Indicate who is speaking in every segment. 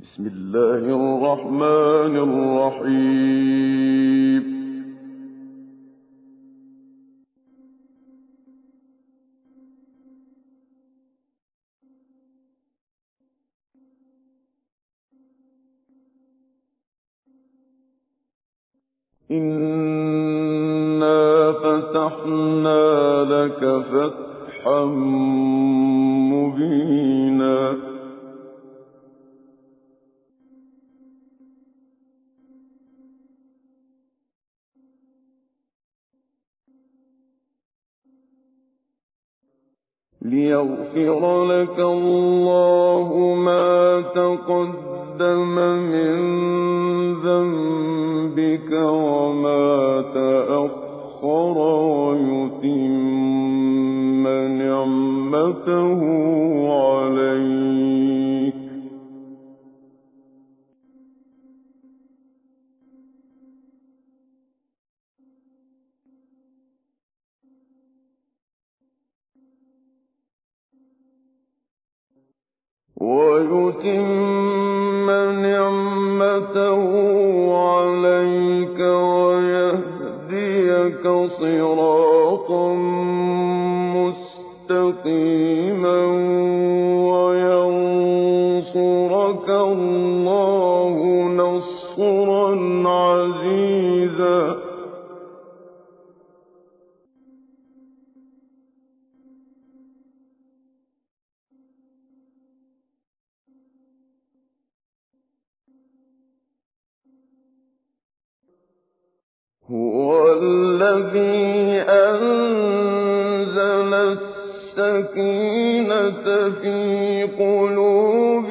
Speaker 1: بسم الله الرحمن الرحيم إنا فتحنا لك فتحا ليغفر لك الله ما تقدم من ذنبك وما تأخر ويتم نعمته يهديك صراطا مستقيما وينصرك الله أَنزَلَ السَّكِينَةَ فِي قُلُوبِ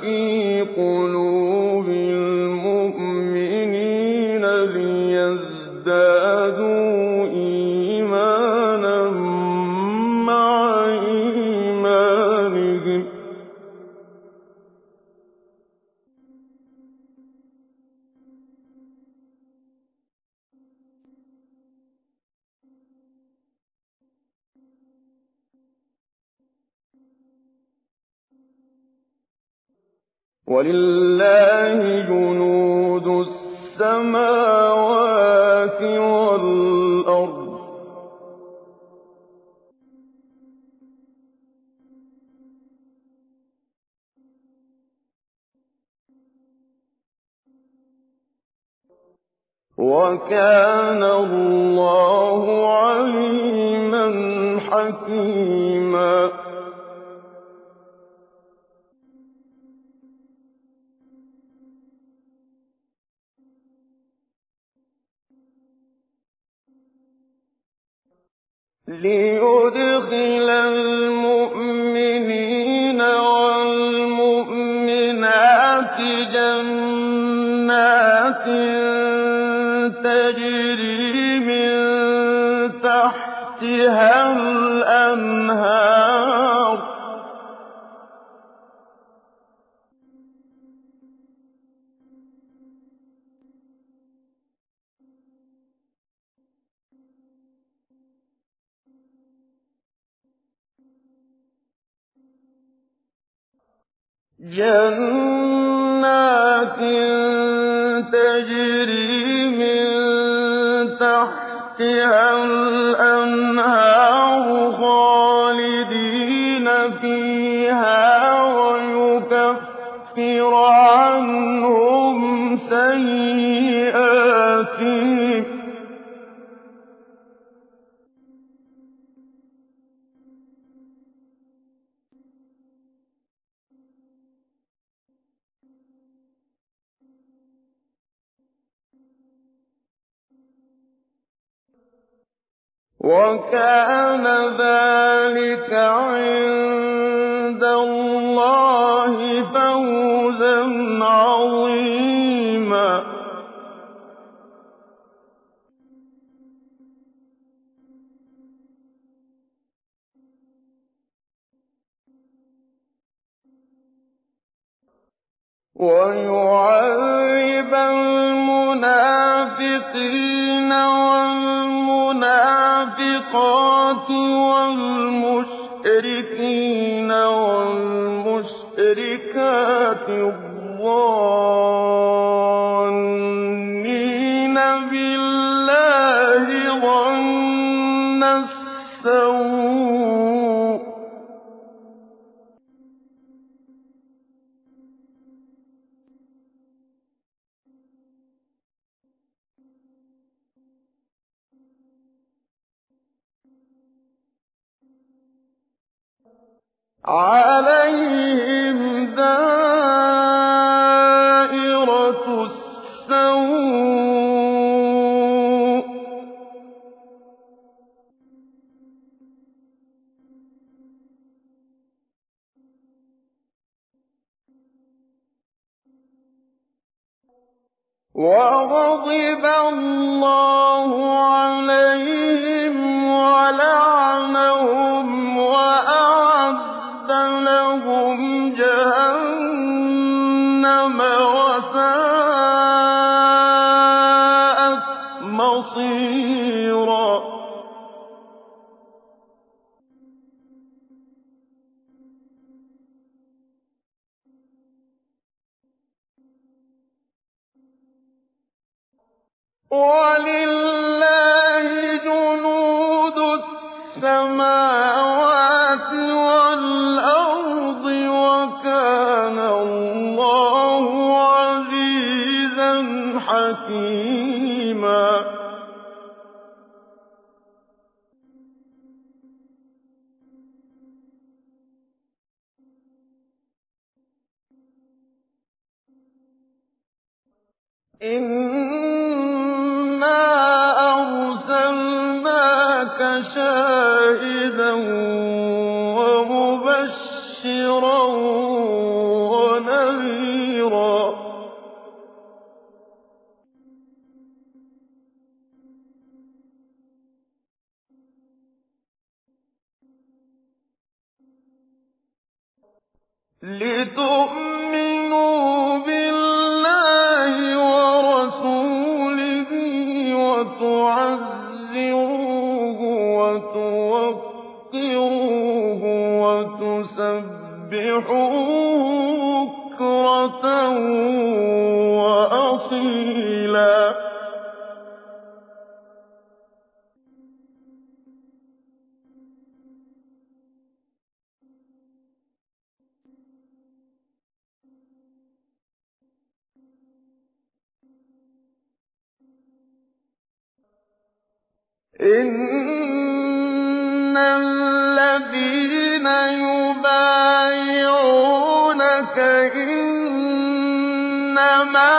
Speaker 1: فِي وَكَانَ اللَّهُ عَلِيمًا حَكِيمًا ليدخل المؤمنين والمؤمنات جنات تجري من تحتها الأنهار جنات تَحْتِهَا الْأَنْهَارُ خَالِدِينَ فِيهَا وَيُكَفِّرَ عَنْهُمْ سَيِّئَاتِهِمْ وَكَانَ ذَٰلِكَ عِندَ اللَّهِ فَوْزًا وَيُعَذِّبَ الْمُنَافِقِينَ وَالْمُنَافِقَاتِ وَالْمُشْرِكِينَ وَالْمُشْرِكَاتِ الظَّانِّينَ بِاللَّهِ ظَنَّ السَّوْءِ عَلَيْهِمْ دَائِرَةُ السَّوْءِ ۖ وَغَضِبَ اللَّهُ عَلَيْهِمْ وَلَعَنَهُمْ قال وتعزروه وتوقروه وتسبحوه بكرة وأصيلا إِنَّ الَّذِينَ يُبَايِعُونَكَ إِنَّمَا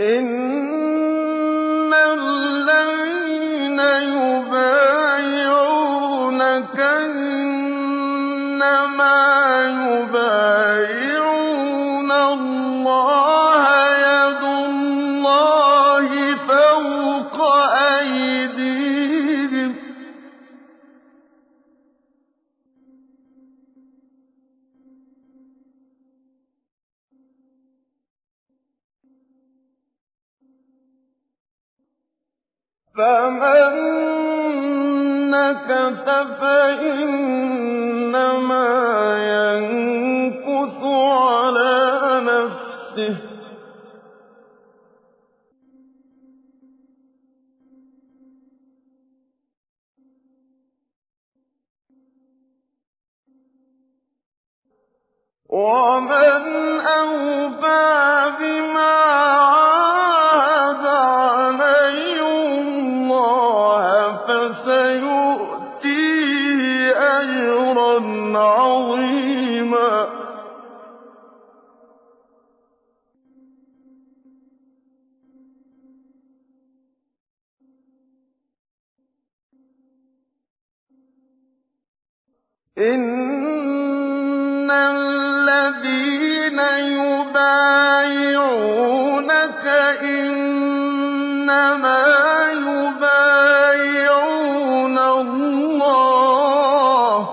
Speaker 1: إِنَّ الَّذِينَ يُبَايِعُونَ اللَّهَ فمن نكث فإنما ينكث على نفسه ۖ ومن أوفى بما عمل إن الذين يبايعونك إنما يبايعون الله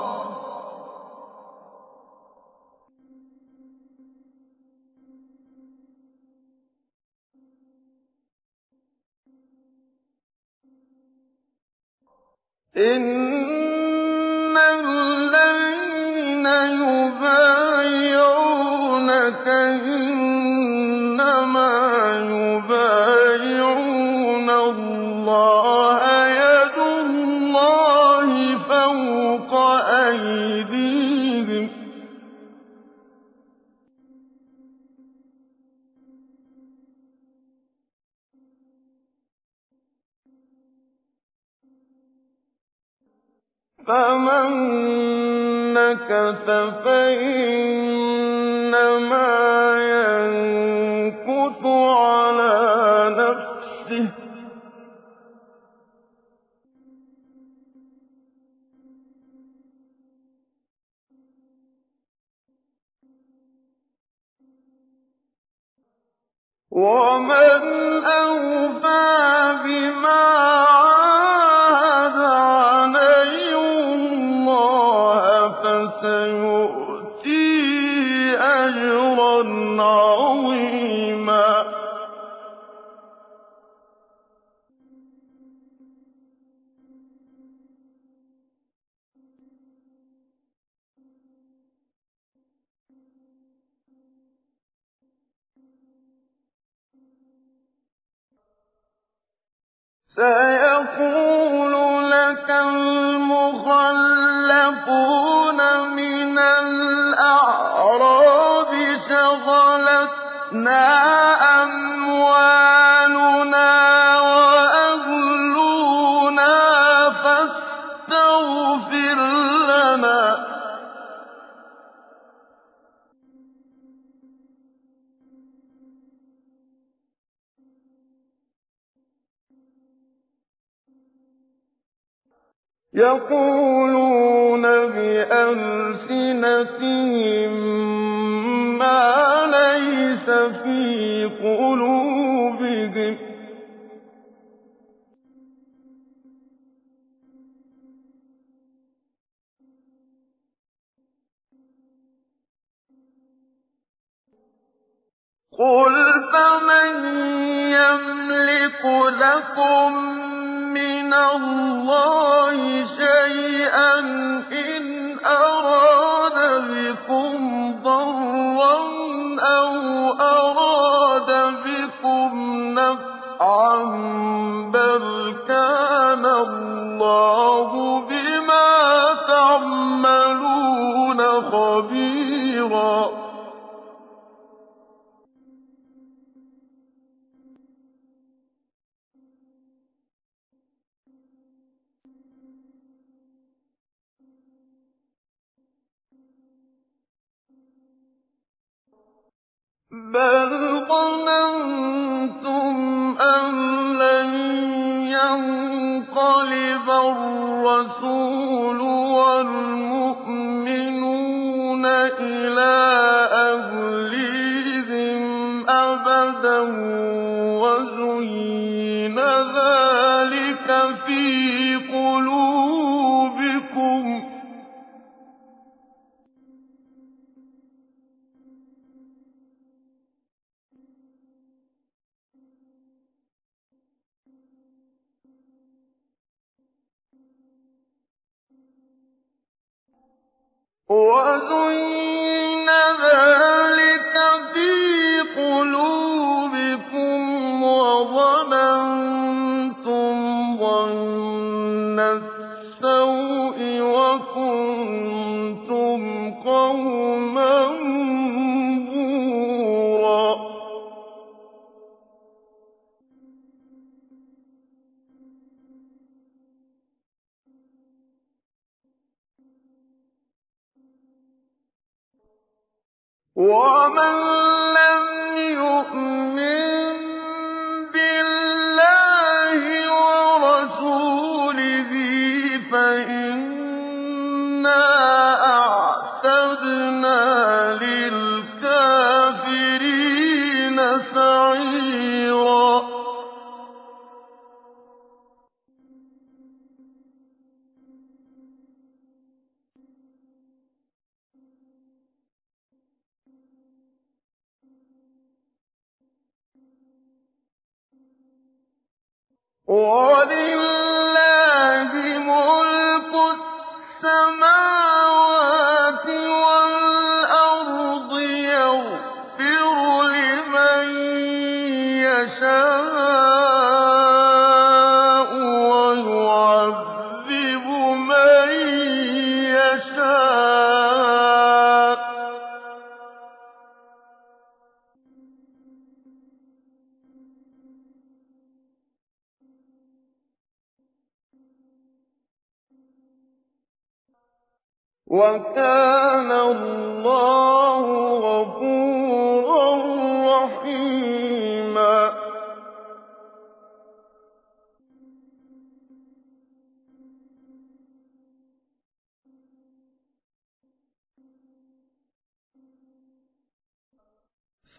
Speaker 1: إن الذين يبادرون فمن نكث فإنما ينكث على نفسه ومن أوفى بما سَيَقُولُ لَكَ الْمُخَلَّفُونَ مِنَ الْأَعْرَابِ شَغَلَتْنَا يَقُولُونَ بِأَلْسِنَتِهِم مَّا لَيْسَ فِي قُلُوبِهِمْ قُلْ فَمَن يَمْلِكُ لَكُم مِّنَ اللَّهِ شَيْئًا إِنْ أَرَادَ بِكُمْ ضَرًّا أَوْ أَرَادَ بِكُمْ نَفْعًا ۚ بَلْ كَانَ اللَّهُ بِمَا تَعْمَلُونَ خَبِيرًا ومن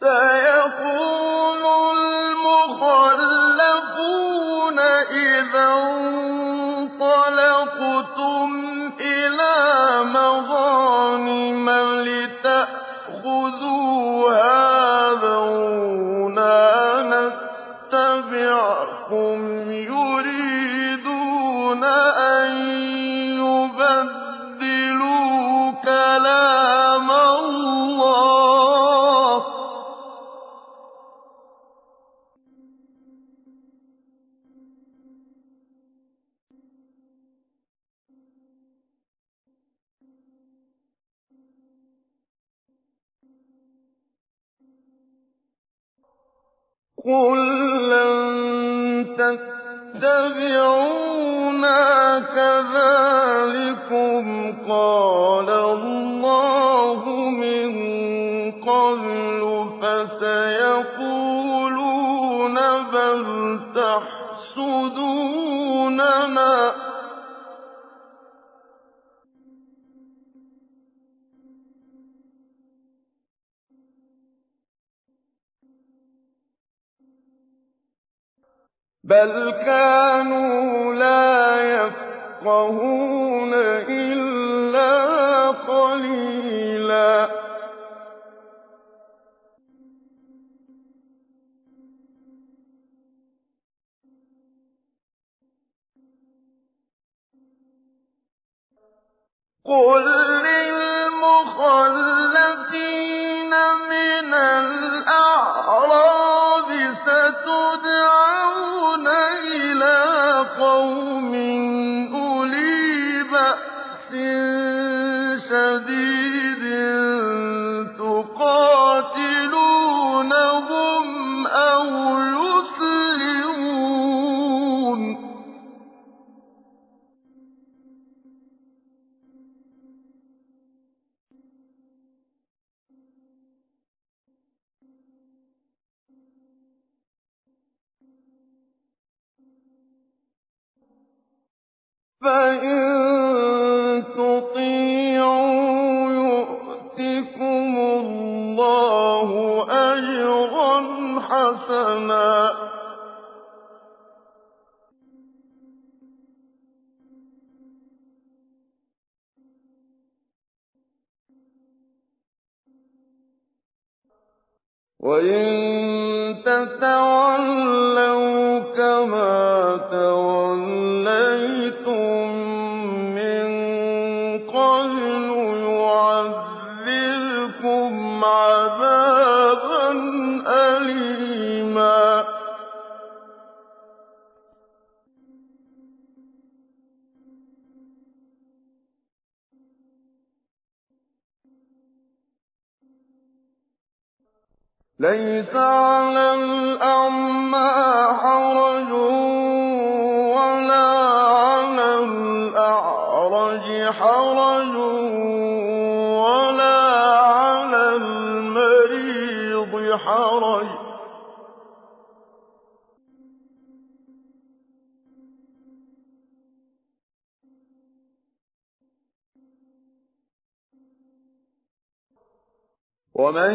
Speaker 1: سَيَقُولُونَ بل كانوا لا يفقهون إلا قليلا قل للمخلفين وَإِن تَتَوَلَّوْا كَمَا تولوا لَّيْسَ عَلَى الْأَعْمَىٰ حَرَجٌ وَلَا عَلَى الْأَعْرَجِ حَرَجٌ وَلَا عَلَى الْمَرِيضِ حَرَجٌ ۗ وَمَن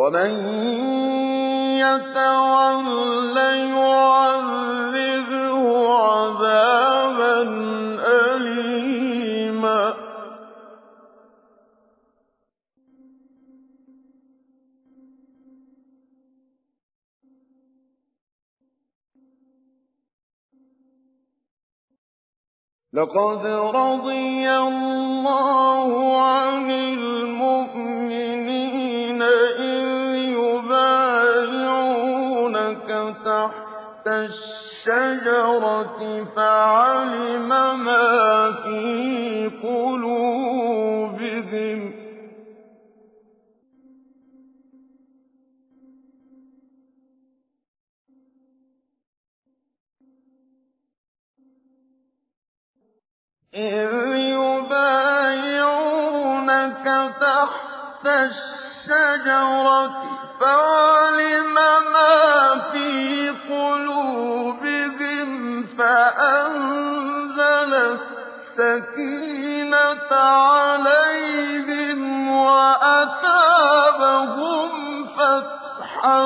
Speaker 1: ومن يتول يعذبه عذابا أليما لقد رضي الله عن المؤمنين تحت الشجرة فعلم ما في قلوبهم إذ يبايعونك تحت الشجرة الشَّجَرَةِ فَعَلِمَ مَا فِي قُلُوبِهِمْ فَأَنزَلَ السَّكِينَةَ عَلَيْهِمْ وأتابهم فَتْحًا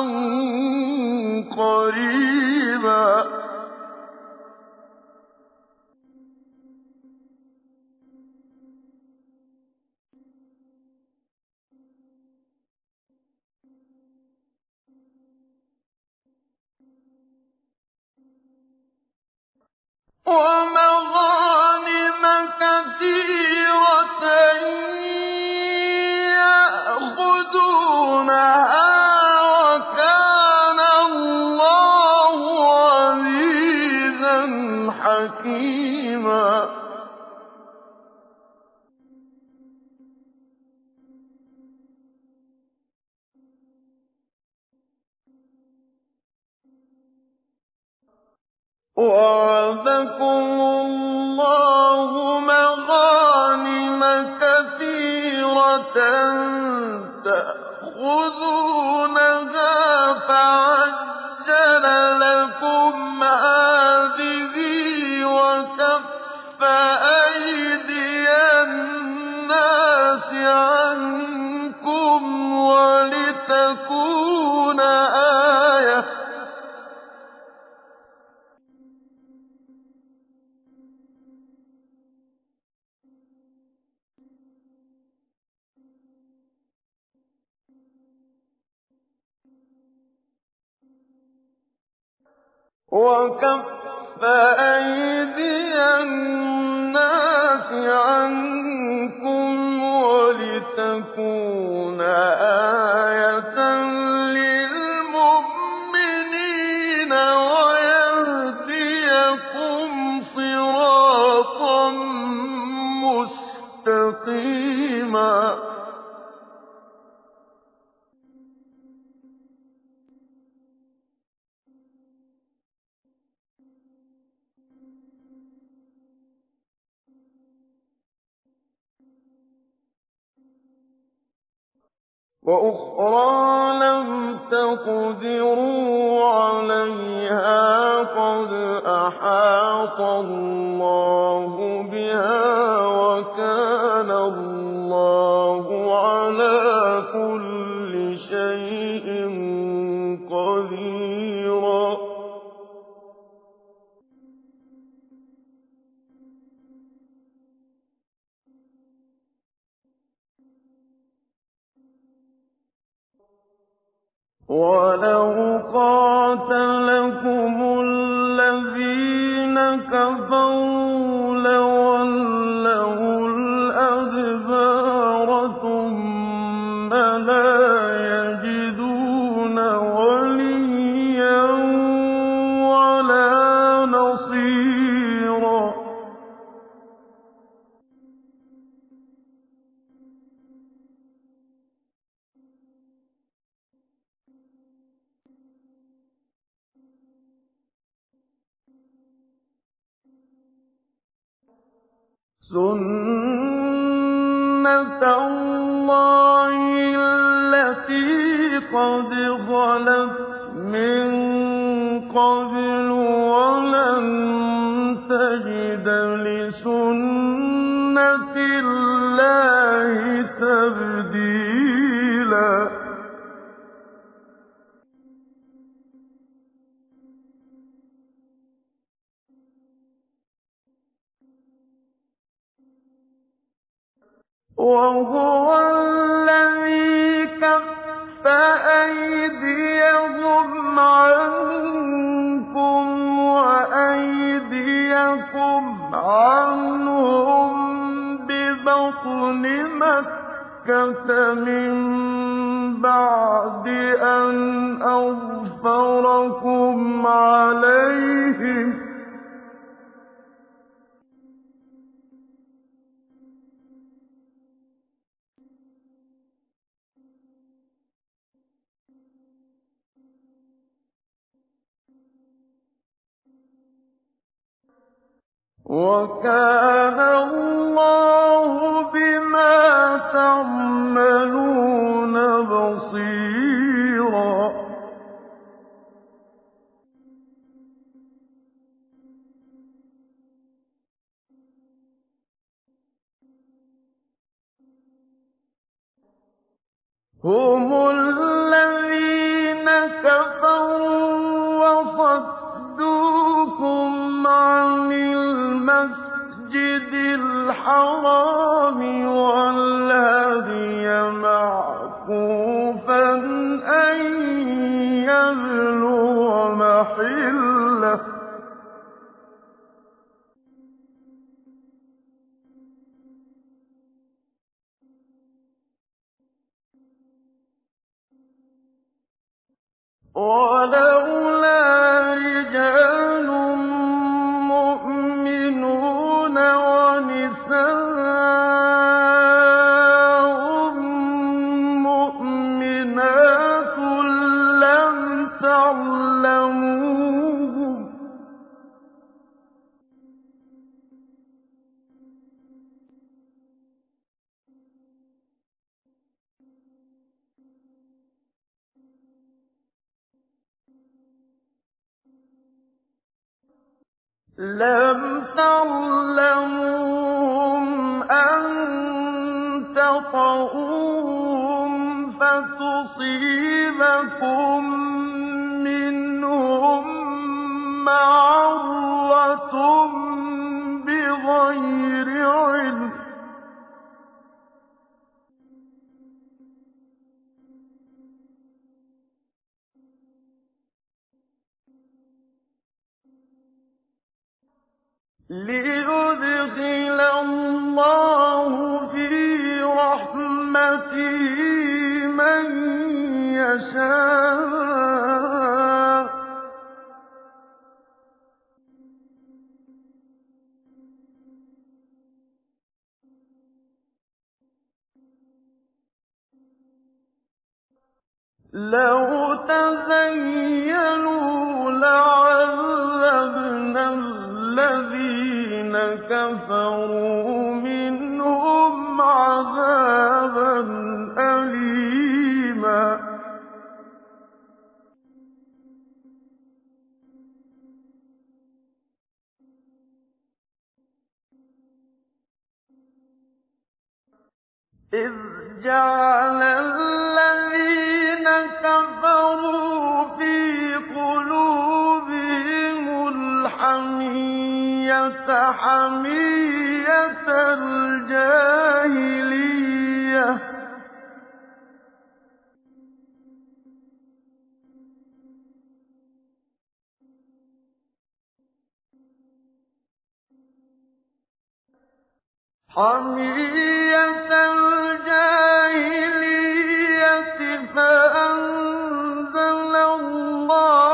Speaker 1: وَكَفَّ أَيْدِيَ النَّاسِ عَنكُمْ وَلِتَكُونَ آيَةً وَأُخْرَىٰ لَمْ تَقْدِرُوا عَلَيْهَا قَدْ أَحَاطَ اللَّهُ بِهَا ۚ وَكَانَ اللَّهُ عَلَىٰ وَلَوْ قَاتَلَكُمُ الَّذِينَ كَفَرُوا بَعْدِ أَنْ أَظْفَرَكُمْ عَلَيْهِمْ وَكَانَ اللَّهُ بِمَا تَعْمَلُونَ بَصِيرًا هُمُ الَّذِينَ كَفَرُوا وَصَدُّوا صَدُّوكُمْ عَنِ الْمَسْجِدِ الْحَرَامِ وَالْهَدْيَ مَعْكُوفًا أَن يَبْلُغَ مَحِلَّهُ وَلَوْلَا رِجَالٌ مُّؤْمِنُونَ وَنِسَاءٌ لو الَّذِينَ كَفَرُوا مِنْهُمْ عَذَابًا أَلِيمًا إِذْ جَعَلَ الَّذِينَ كَفَرُوا فِي قُلُوبِهِمْ حمية حمية الجاهلية حمية الجاهلية فأنزل الله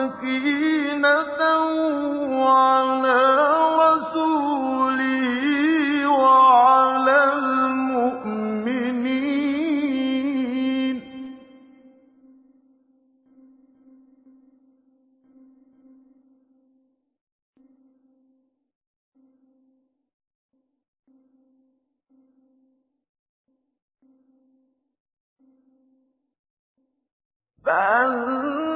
Speaker 1: سَكِينَتَهُ عَلَىٰ رَسُولِهِ وَعَلَى الْمُؤْمِنِينَ فَأَنزَلْنَا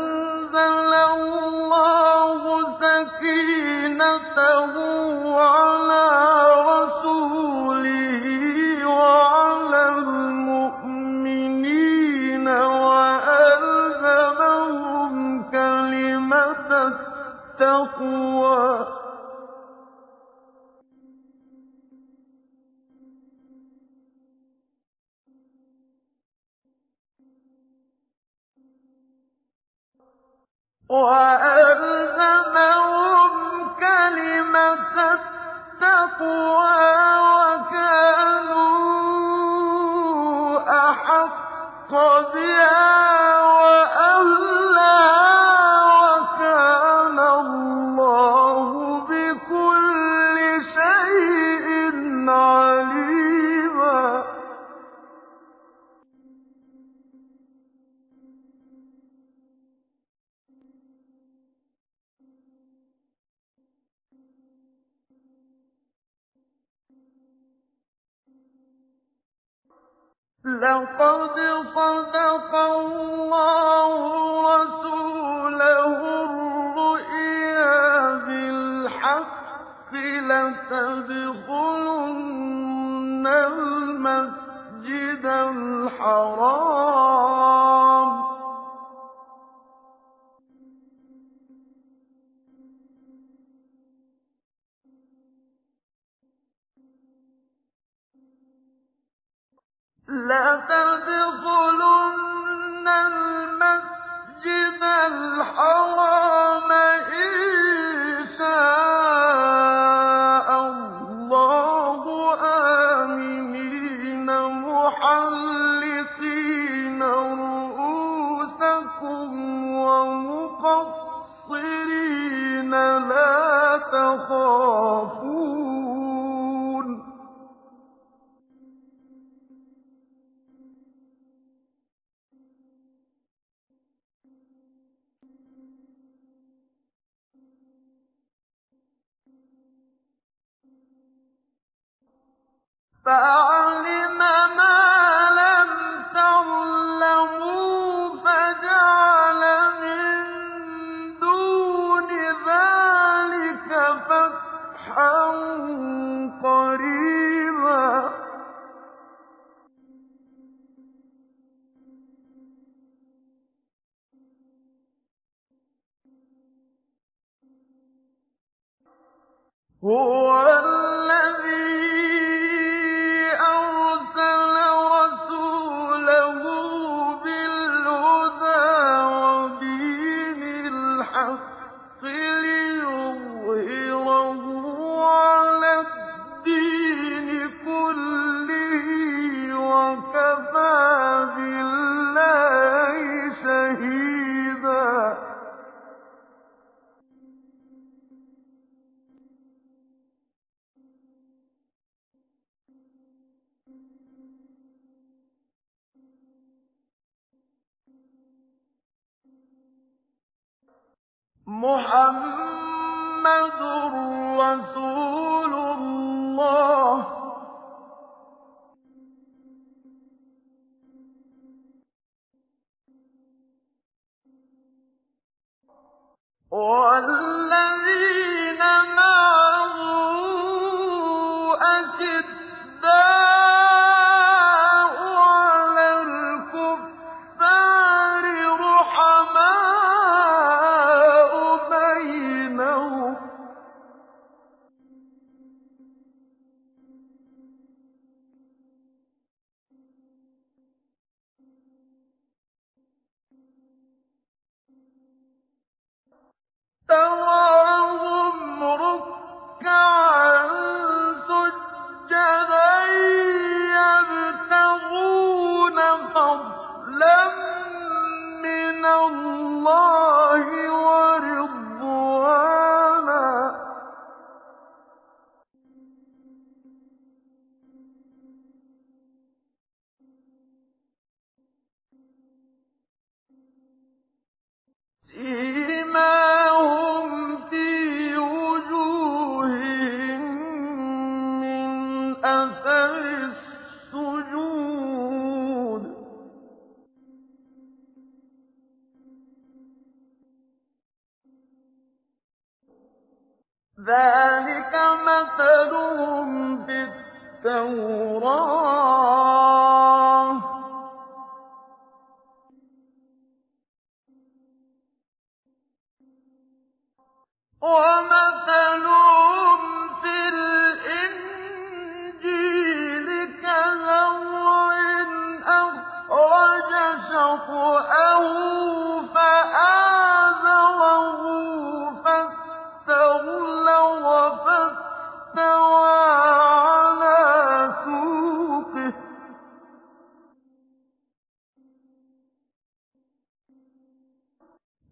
Speaker 1: وَأَلْهَمَهُمْ كَلِمَةَ التَّقْوَىٰ وَكَانُوا أَحَقَّ بِهَا وَأَهْلَهَا لَّقَدْ صَدَقَ اللَّهُ رَسُولَهُ الرُّؤْيَا بِالْحَقِّ ۖ لَتَدْخُلُنَّ الْمَسْجِدَ الْحَرَامَ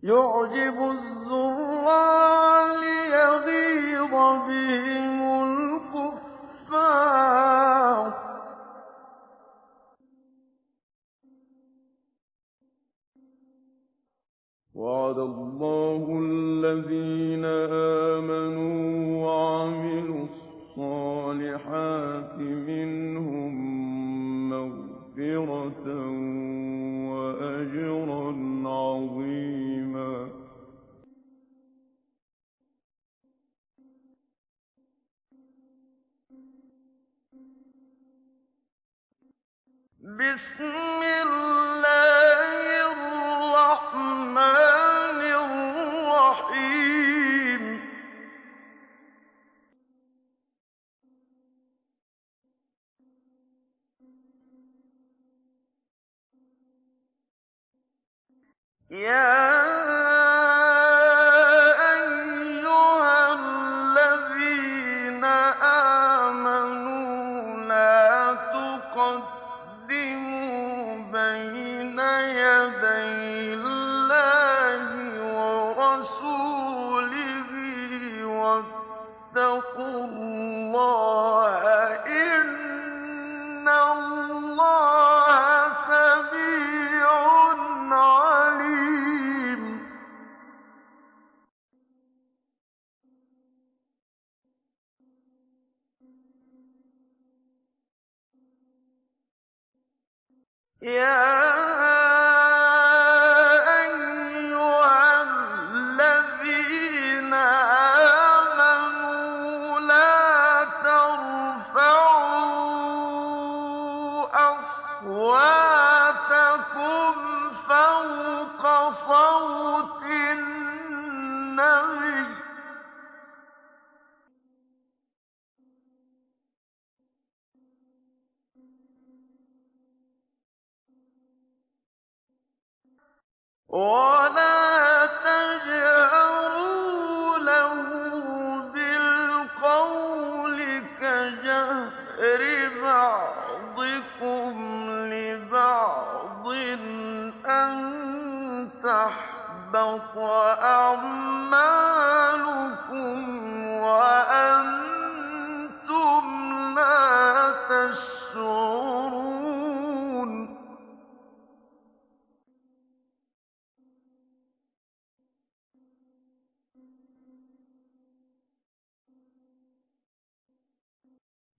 Speaker 1: يعجب الزرار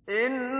Speaker 1: إِنَّ